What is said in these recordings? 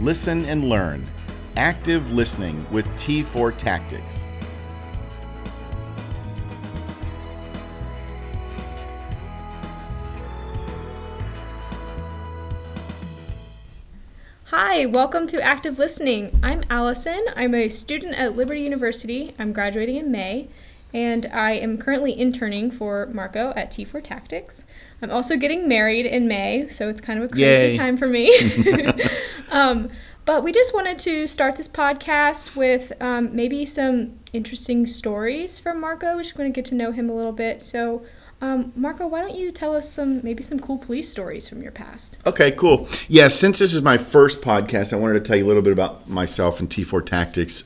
listen, and learn. Active listening with T4 Tactics. Hi, welcome to Active Listening. I'm Allison. I'm a student at Liberty University. I'm graduating in May, and I am currently interning for Marco at T4 Tactics. I'm also getting married in May, so it's kind of a crazy Yay. time for me. um, but we just wanted to start this podcast with um, maybe some interesting stories from Marco. We're just going to get to know him a little bit. So, um, Marco, why don't you tell us some maybe some cool police stories from your past? Okay, cool. Yeah, since this is my first podcast, I wanted to tell you a little bit about myself and T4 Tactics.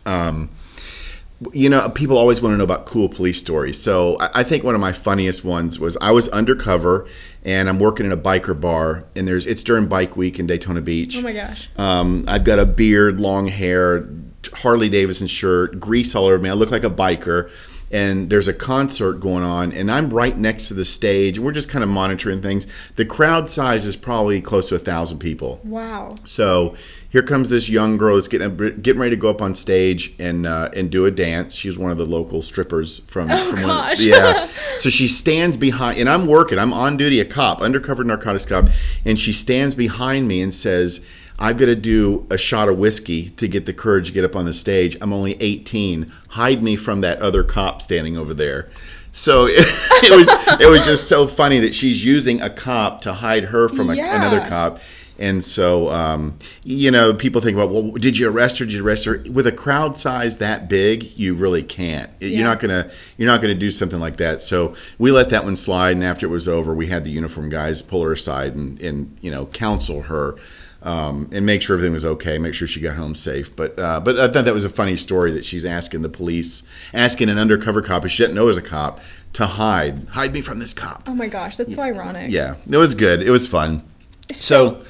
You know, people always want to know about cool police stories. So I I think one of my funniest ones was I was undercover and I'm working in a biker bar, and there's it's during Bike Week in Daytona Beach. Oh my gosh. Um, I've got a beard, long hair, Harley Davidson shirt, grease all over me. I look like a biker. And there's a concert going on, and I'm right next to the stage, and we're just kind of monitoring things. The crowd size is probably close to a thousand people. Wow. So here comes this young girl that's getting getting ready to go up on stage and uh, and do a dance. She's one of the local strippers from Oh, from gosh. yeah. So she stands behind, and I'm working. I'm on duty, a cop, undercover narcotics cop, and she stands behind me and says. I've got to do a shot of whiskey to get the courage to get up on the stage. I'm only 18. Hide me from that other cop standing over there. So it, it was it was just so funny that she's using a cop to hide her from a, Yeah. another cop. And so, um, you know, people think about, well, did you arrest her? Did you arrest her? With a crowd size that big, you really can't. Yeah. You're not gonna, you're not gonna do something like that. So we let that one slide. And after it was over, we had the uniform guys pull her aside and, and you know, counsel her. Um, and make sure everything was okay. Make sure she got home safe. But uh, but I thought that was a funny story that she's asking the police, asking an undercover cop who she didn't know was a cop to hide, hide me from this cop. Oh my gosh, that's so ironic. Yeah, it was good. It was fun. So,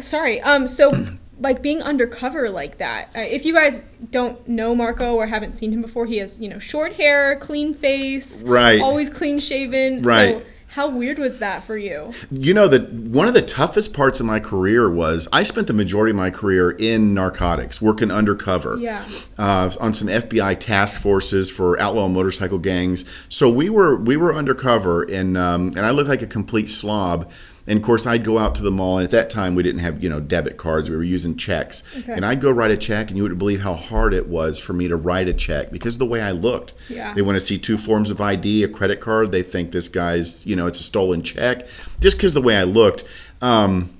sorry. Um. So, like being undercover like that. Uh, if you guys don't know Marco or haven't seen him before, he has you know short hair, clean face, Right. Always clean shaven. Right. So, how weird was that for you? You know that one of the toughest parts of my career was I spent the majority of my career in narcotics, working undercover. Yeah. Uh, on some FBI task forces for outlaw motorcycle gangs. So we were we were undercover, and um, and I looked like a complete slob. And of course, I'd go out to the mall, and at that time we didn't have you know debit cards; we were using checks. Okay. And I'd go write a check, and you wouldn't believe how hard it was for me to write a check because of the way I looked. Yeah. They want to see two forms of ID, a credit card. They think this guy's you know it's a stolen check, just because the way I looked. Um,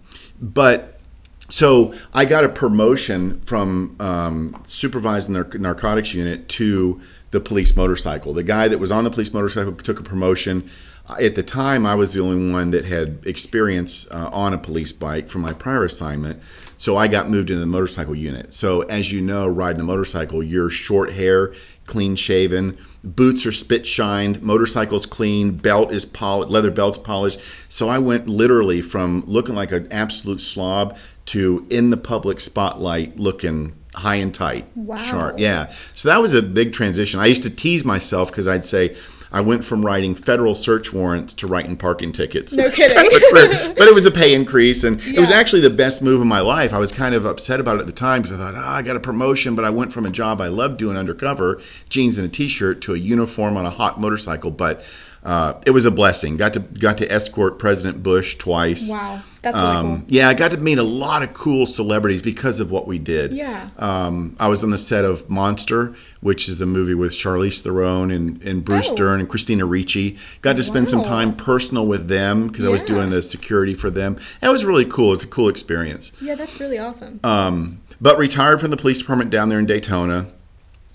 but so I got a promotion from um, supervising their narcotics unit to the police motorcycle. The guy that was on the police motorcycle took a promotion. At the time, I was the only one that had experience uh, on a police bike from my prior assignment. So I got moved into the motorcycle unit. So as you know, riding a motorcycle, you're short hair, clean shaven, boots are spit shined, motorcycle's clean, belt is polished, leather belt's polished. So I went literally from looking like an absolute slob to in the public spotlight looking high and tight, Wow. sharp. Yeah. So that was a big transition. I used to tease myself because I'd say I went from writing federal search warrants to writing parking tickets. No kidding. but it was a pay increase, and it was actually the best move of my life. I was kind of upset about it at the time because I thought, oh, I got a promotion, but I went from a job I loved doing undercover, jeans and a t-shirt, to a uniform on a hot motorcycle. But uh, it was a blessing. Got to got to escort President Bush twice. Wow, that's really Um, cool. yeah, I got to meet a lot of cool celebrities because of what we did. Yeah. Um, I was on the set of Monster, which is the movie with Charlize Theron and, and Bruce Oh. Dern and Christina Ricci. Got to spend some time personal with them because I was doing the security for them. That was really cool. It's a cool experience. Yeah, that's really awesome. Um, but retired from the police department down there in Daytona.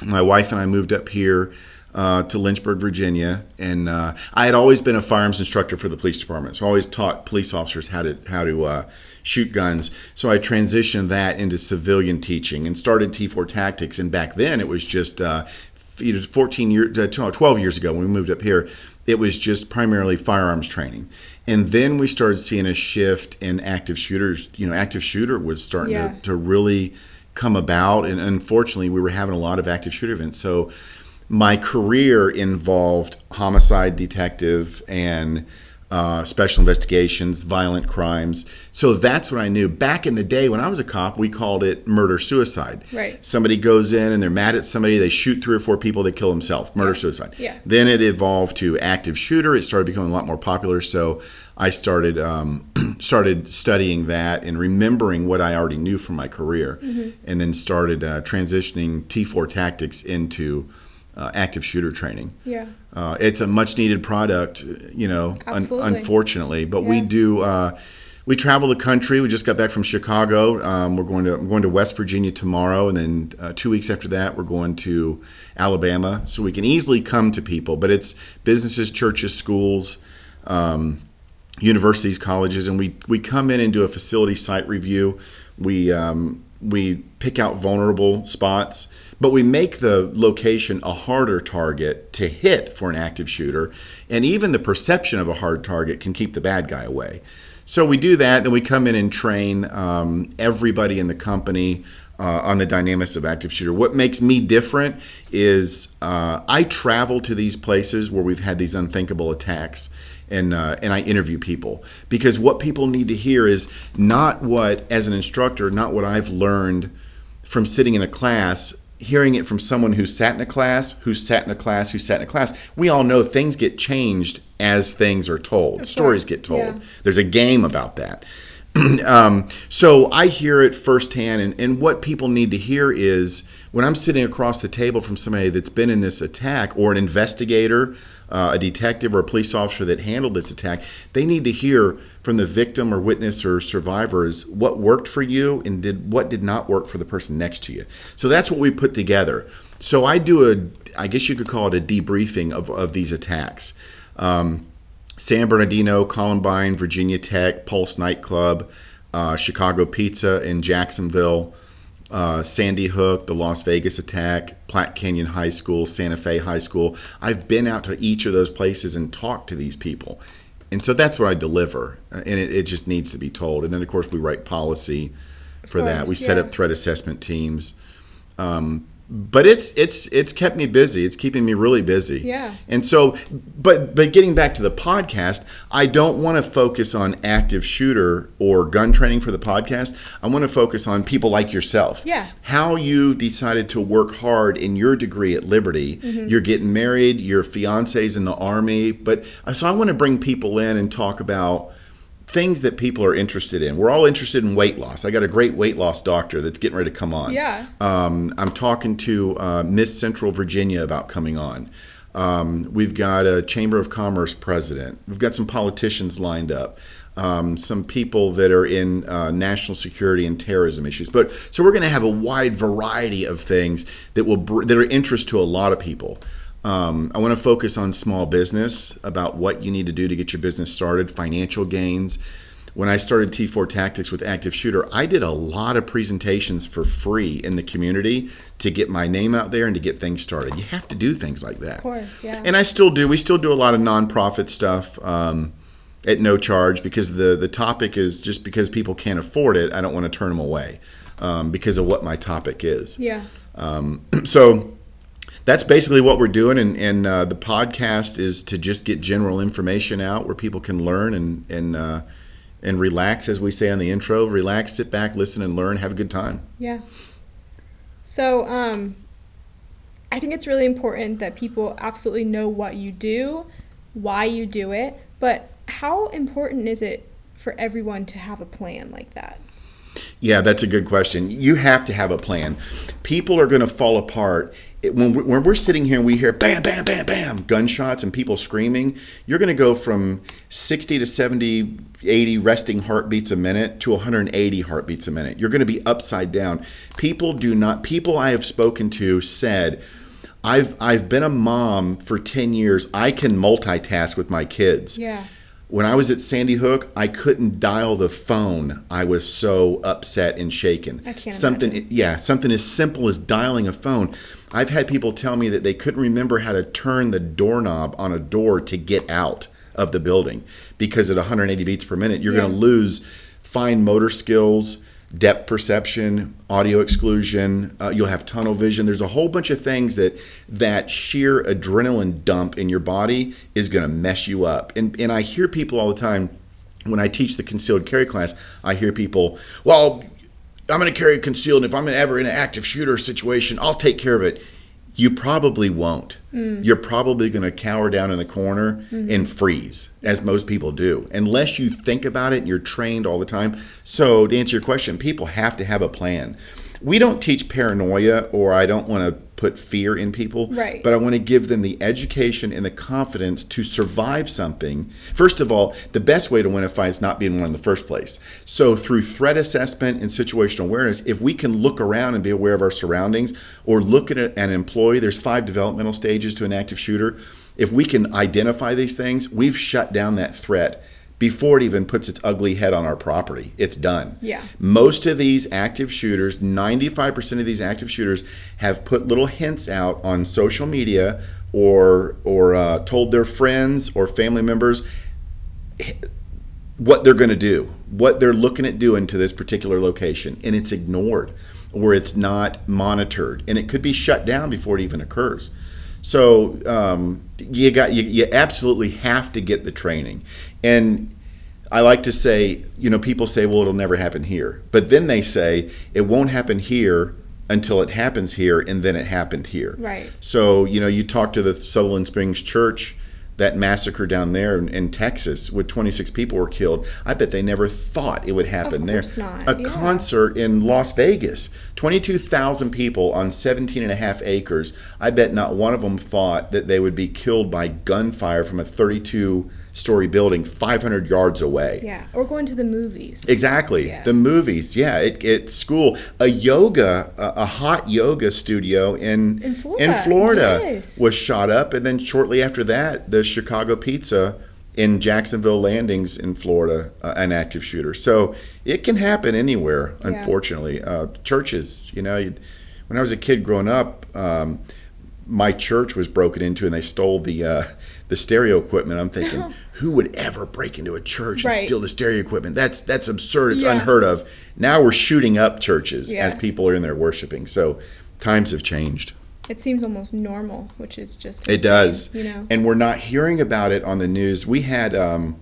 My wife and I moved up here uh, to Lynchburg, Virginia, and uh, I had always been a firearms instructor for the police department. So I always taught police officers how to how to uh, shoot guns. So I transitioned that into civilian teaching and started T4 Tactics. And back then, it was just uh, 14 years, uh, 12 years ago when we moved up here. It was just primarily firearms training. And then we started seeing a shift in active shooters. You know, active shooter was starting Yeah. to, to really come about. And unfortunately, we were having a lot of active shooter events. So my career involved homicide detective and uh, special investigations, violent crimes. So that's what I knew. Back in the day when I was a cop, we called it murder suicide. Right. Somebody goes in and they're mad at somebody, they shoot three or four people, they kill themselves. Murder suicide. Yeah. Then it evolved to active shooter. It started becoming a lot more popular. So I started um, started studying that and remembering what I already knew from my career, Mm-hmm. and then started uh, transitioning T4 tactics into uh, active shooter training. Yeah. Uh, it's a much needed product, you know, un- unfortunately. But we do. Uh, we travel the country. We just got back from Chicago. Um, we're going to I'm going to West Virginia tomorrow, and then uh, two weeks after that, we're going to Alabama. So we can easily come to people. But it's businesses, churches, schools, um, universities, colleges, and we we come in and do a facility site review. We um, we pick out vulnerable spots, but we make the location a harder target to hit for an active shooter, and even the perception of a hard target can keep the bad guy away. So we do that, and we come in and train um, everybody in the company uh, on the dynamics of active shooter. What makes me different is uh, I travel to these places where we've had these unthinkable attacks, and uh, and I interview people because what people need to hear is not what, as an instructor, not what I've learned from sitting in a class. Hearing it from someone who sat in a class, who sat in a class, who sat in a class, we all know things get changed as things are told. Stories get told. yeah. There's a game about that. um, so I hear it firsthand, and, and what people need to hear is when I'm sitting across the table from somebody that's been in this attack, or an investigator, uh, a detective, or a police officer that handled this attack, they need to hear from the victim or witness or survivors what worked for you and did what did not work for the person next to you. So that's what we put together. So I do a, I guess you could call it a debriefing of, of these attacks. Um, San Bernardino, Columbine, Virginia Tech, Pulse Nightclub, uh, Chicago Pizza in Jacksonville, uh, Sandy Hook, the Las Vegas attack, Platte Canyon High School, Santa Fe High School. I've been out to each of those places and talked to these people. And so that's what I deliver. uh, And it, it just needs to be told. And then, of course, we write policy for that. We course, set up threat assessment teams. Um, but it's it's it's kept me busy. It's keeping me really busy. Yeah. And so, but but getting back to the podcast, I don't want to focus on active shooter or gun training for the podcast. I want to focus on people like yourself. Yeah. How you decided to work hard in your degree at Liberty. Mm-hmm. You're getting married. Your fiance's in the army. But so I want to bring people in and talk about things that people are interested in. We're all interested in weight loss. I got a great weight loss doctor that's getting ready to come on. Yeah. Um, I'm talking to uh, Miss Central Virginia about coming on. Um, we've got a Chamber of Commerce president. We've got some politicians lined up. Um, some people that are in uh, national security and terrorism issues. But so we're going to have a wide variety of things that will br- that are interest to a lot of people. Um, I want to focus on small business about what you need to do to get your business started, financial gains. When I started T4 Tactics with Active Shooter, I did a lot of presentations for free in the community to get my name out there and to get things started. You have to do things like that. Of course, yeah. And I still do. We still do a lot of nonprofit stuff um, at no charge because the the topic is just because people can't afford it. I don't want to turn them away um, because of what my topic is. yeah. Um, so that's basically what we're doing, and, and uh, the podcast is to just get general information out where people can learn and and uh, and relax, as we say on the intro. Relax, sit back, listen, and learn. Have a good time. Yeah. So, um, I think it's really important that people absolutely know what you do, why you do it, but how important is it for everyone to have a plan like that? Yeah, that's a good question. You have to have a plan. People are going to fall apart. It- When we're, when we're sitting here and we hear bam, bam, bam, bam, gunshots and people screaming, you're going to go from 60 to 70, 80 resting heartbeats a minute to 180 heartbeats a minute. You're going to be upside down. People do not, people I have spoken to said, I've I've been a mom for 10 years. I can multitask with my kids. Yeah. When I was at Sandy Hook, I couldn't dial the phone. I was so upset and shaken. I can't something yeah, something as simple as dialing a phone. I've had people tell me that they couldn't remember how to turn the doorknob on a door to get out of the building because at 180 beats per minute, you're going to lose fine motor skills, depth perception, audio exclusion. Uh, you'll have tunnel vision. There's a whole bunch of things that that sheer adrenaline dump in your body is going to mess you up. And and I hear people all the time when I teach the concealed carry class. I hear people, well. I'm going to carry concealed. And if I'm ever in an active shooter situation, I'll take care of it. You probably won't. Mm. You're probably going to cower down in the corner mm-hmm. and freeze, as most people do, unless you think about it and you're trained all the time. So, to answer your question, people have to have a plan. We don't teach paranoia, or I don't want to put fear in people, Right. but I want to give them the education and the confidence to survive something. First of all, the best way to win a fight is not being one in the first place. So, through threat assessment and situational awareness, if we can look around and be aware of our surroundings, or look at an employee, there's five developmental stages to an active shooter. If we can identify these things, we've shut down that threat before it even puts its ugly head on our property. It's done. Yeah. Most of these active shooters, 95% of these active shooters, have put little hints out on social media or or uh, told their friends or family members what they're going to do, what they're looking at doing to this particular location, and it's ignored or it's not monitored, and it could be shut down before it even occurs. So um, you got you, you absolutely have to get the training, and I like to say, you know, people say, well, it'll never happen here, but then they say it won't happen here until it happens here, and then it happened here. Right. So, you know, you talk to the Sutherland Springs Church, that massacre down there in, in Texas with 26 people were killed. I bet they never thought it would happen Of there. not, A yeah. concert in Las Vegas, 22,000 people on 17 and a half acres. I bet not one of them thought that they would be killed by gunfire from a 32 story building 500 yards away. Yeah. Or going to the movies. Exactly. Yeah. The movies, yeah. It, at school, a yoga, a, a hot yoga studio in In Florida, in Florida yes. was shot up, and then shortly after that, the Chicago Pizza in Jacksonville Landings in Florida, uh, an active shooter. So it can happen anywhere. Yeah. Unfortunately, uh, churches. You know, you'd, when I was a kid growing up. Um, my church was broken into and they stole the uh, the stereo equipment. I'm thinking, who would ever break into a church and steal the stereo equipment? That's that's absurd. It's Yeah. unheard of. Now we're shooting up churches Yeah. as people are in there worshiping. So times have changed. It seems almost normal, which is just It does. You know. And we're not hearing about it on the news. We had um,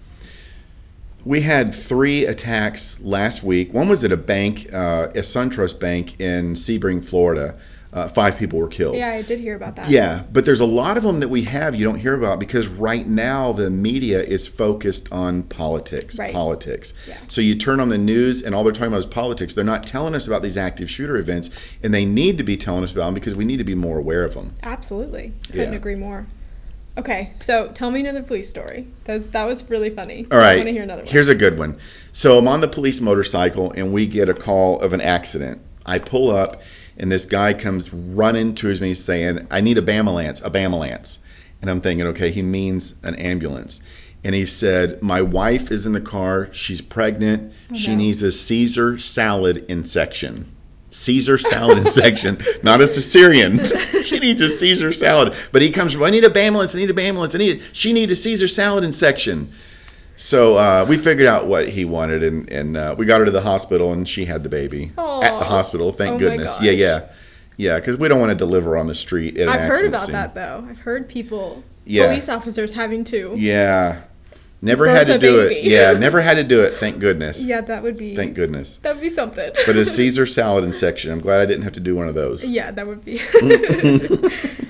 we had three attacks last week. One was at a bank, uh, a SunTrust bank in Sebring, Florida. Uh, five people were killed. yeah, I did hear about that. Yeah, but there's a lot of them that we have you don't hear about because right now the media is focused on politics. Right. Politics. Yeah. So you turn on the news and all they're talking about is politics. They're not telling us about these active shooter events, and they need to be telling us about them because we need to be more aware of them. Absolutely. Couldn't Yeah. agree more. Okay, so tell me another police story. That was, that was really funny. All right. I want to hear another one. Here's a good one. So I'm on the police motorcycle and we get a call of an accident. I pull up and this guy comes running towards me saying, I need a BAMALance, a BAMALance. And I'm thinking, okay, he means an ambulance. And he said, My wife is in the car. She's pregnant. Oh, she needs a Caesar salad in section. Caesar salad in section, not a Caesarean. she needs a Caesar salad. But he comes, I need a ambulance. I need a ambulance. I need. She needs a Caesar salad in section. So uh, we figured out what he wanted, and, and uh, we got her to the hospital, and she had the baby at the hospital. Thank Oh goodness. Yeah, yeah, yeah. Because we don't want to deliver on the street. At I've heard about scene. that though. I've heard people, Yeah. police officers having to. Yeah, never Birth had to do it. Yeah, never had to do it. Thank goodness. Yeah, that would be. Thank goodness. That would be something. But a Caesar salad in section. I'm glad I didn't have to do one of those. yeah, that would be.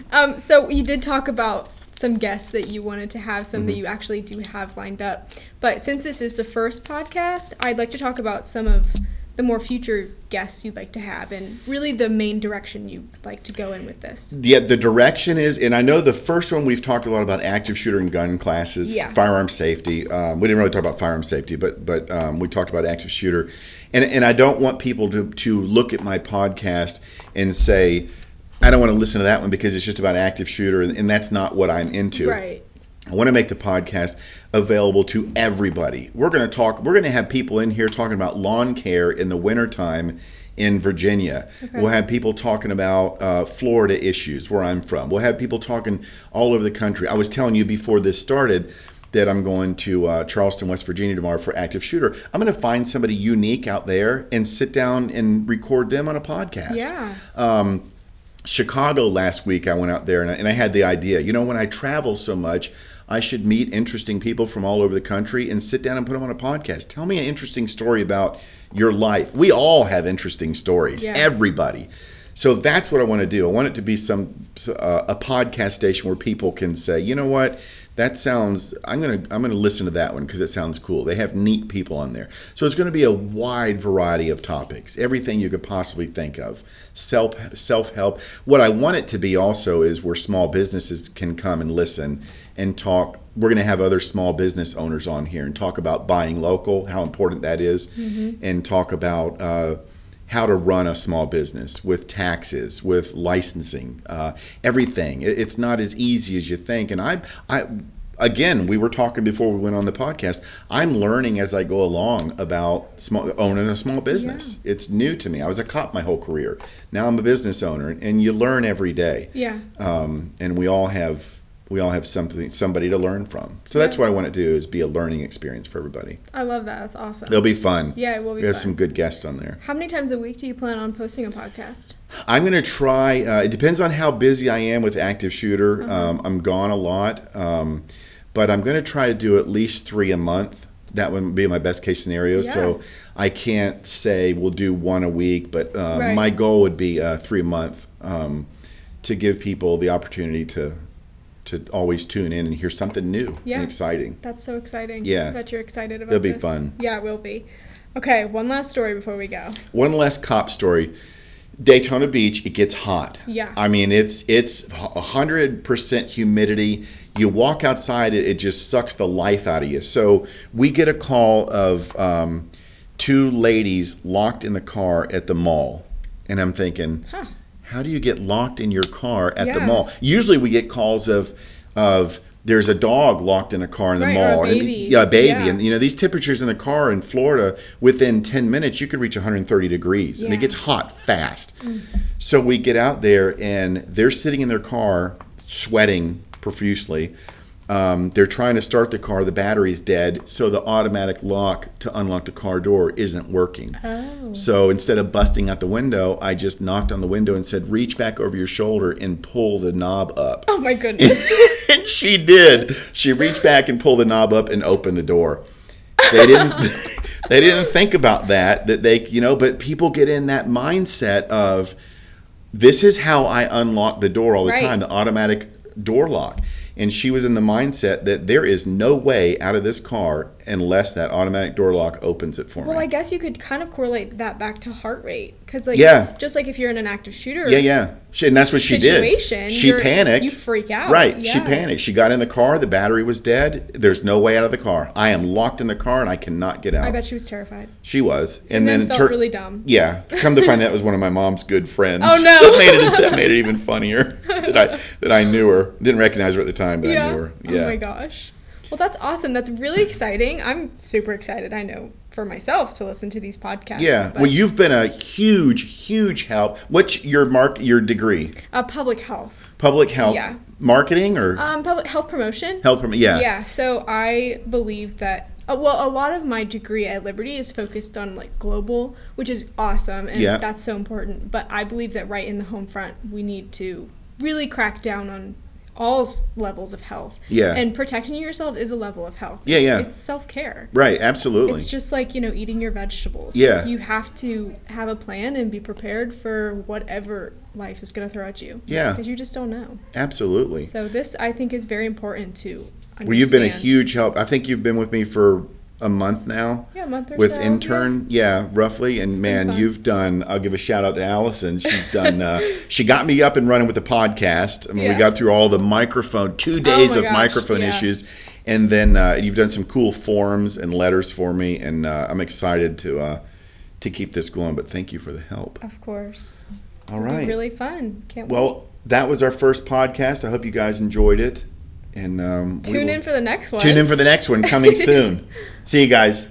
um, so you did talk about some guests that you wanted to have, some Mm-hmm. that you actually do have lined up. But since this is the first podcast, I'd like to talk about some of the more future guests you'd like to have, and really the main direction you'd like to go in with this. Yeah, the direction is, and I know the first one we've talked a lot about active shooter and gun classes, Yeah. firearm safety. Um, we didn't really talk about firearm safety, but but um, we talked about active shooter, and and I don't want people to to look at my podcast and say. I don't want to listen to that one because it's just about active shooter, and, and that's not what I'm into. Right. I want to make the podcast available to everybody. We're going to talk, we're going to have people in here talking about lawn care in the wintertime in Virginia. We'll have people talking about uh, Florida issues where I'm from. We'll have people talking all over the country. I was telling you before this started that I'm going to uh, Charleston, West Virginia tomorrow for active shooter. I'm going to find somebody unique out there and sit down and record them on a podcast. Yeah. Um, Chicago last week, I went out there and I, and I had the idea. You know, when I travel so much, I should meet interesting people from all over the country and sit down and put them on a podcast. Tell me an interesting story about your life. We all have interesting stories. Yeah. Everybody. So that's what I want to do. I want it to be some uh, a podcast station where people can say, you know what, that sounds. I'm gonna I'm gonna listen to that one because it sounds cool. They have neat people on there. So it's going to be a wide variety of topics, everything you could possibly think of. Self self help. What I want it to be also is where small businesses can come and listen and talk. We're going to have other small business owners on here and talk about buying local, how important that is, and talk about. Uh, how to run a small business with taxes, with licensing, uh, everything. It's not as easy as you think. And I, I, again, we were talking before we went on the podcast. I'm learning as I go along about small, owning a small business. It's new to me. I was a cop my whole career. Now I'm a business owner, and you learn every day. Yeah. Um, and we all have we all have something somebody to learn from. So that's what I want to do is be a learning experience for everybody. I love that. That's awesome. It'll be fun. Yeah, it will be We have fun. some good guests on there. How many times a week do you plan on posting a podcast? I'm going to try. Uh, it depends on how busy I am with active shooter. Um, I'm gone a lot, um, but I'm going to try to do at least three a month. That would be my best case scenario. So I can't say we'll do one a week, but uh, Right. my goal would be uh, three a month um, to give people the opportunity to to always tune in and hear something new Yeah. and exciting. That's so exciting. Yeah. I bet you're excited about It'll be this. fun. Yeah, it will be. Okay, one last story before we go. One less cop story. Daytona Beach, it gets hot. Yeah. I mean, it's it's hundred percent humidity. You walk outside, it, it just sucks the life out of you. So we get a call of um, two ladies locked in the car at the mall, and I'm thinking, Huh. How do you get locked in your car at the mall? Usually, we get calls of of there's a dog locked in a car in the Right, or a mall. And- yeah, a baby. Yeah. And you know, these temperatures in the car in Florida, within 10 minutes, you could reach 130 degrees and it gets hot fast. So we get out there and they're sitting in their car, sweating profusely. Um, they're trying to start the car, the battery's dead, so the automatic lock to unlock the car door isn't working. Oh. So instead of busting out the window, I just knocked on the window and said, reach back over your shoulder and pull the knob up. Oh my goodness. and she did. She reached back and pulled the knob up and opened the door. They didn't. they didn't think about that. That they, you know, but people get in that mindset of, this is how I unlock the door all the Right. time, the automatic door lock. And she was in the mindset that there is no way out of this car unless that automatic door lock opens it for well, me. Well, I guess you could kind of correlate that back to heart rate. Because, like, Yeah. just like if you're in an active shooter Yeah, yeah. She, and that's what she situation, did. She panicked. you freak out. Right. She panicked. She got in the car. The battery was dead. There's no way out of the car. I am locked in the car and I cannot get out. I bet she was terrified. she was. And, And, then, then, felt tur- really dumb. Yeah. Come to find out, it was one of my mom's good friends. Oh, no. that made it. That made it even funnier. that I that I knew her. Didn't recognize her at the time, but I knew her. Yeah. Oh my gosh. Well, that's awesome. That's really exciting. I'm super excited. I know for myself to listen to these podcasts. Yeah. Well, you've been a huge, huge help. What's your mark? Your degree? uh, public health. Public health. Yeah. Marketing or Um, public health promotion. health? Prom- yeah. Yeah. So I believe that. Uh, well, a lot of my degree at Liberty is focused on like global, which is awesome, and Yeah. that's so important. But I believe that right in the home front, we need to really crack down on all levels of health. Yeah. And protecting yourself is a level of health. Yeah, It's, yeah. It's self care. Right. Absolutely. It's just like, you know, eating your vegetables. Yeah. You have to have a plan and be prepared for whatever life is going to throw at you. Yeah. Because you just don't know. Absolutely. So this, I think, is very important to understand. Well, you've been a huge help. I think you've been with me for a month now. Yeah, a month or With so, intern, yeah. roughly. And man, you've done. I'll give a shout out to Allison. She's done. Uh, she got me up and running with the podcast. I mean, we Yeah. Oh got through all the microphone, two days my of gosh, microphone yeah. issues, and then uh, you've done some cool forms and letters for me, and uh, I'm excited to uh, to keep this going. But thank you for the help. Of course. All be really fun. Can't wait. Well, that was our first podcast. I hope you guys enjoyed it. And um, Tune in for the next one. tune in for the next one coming soon. See you guys.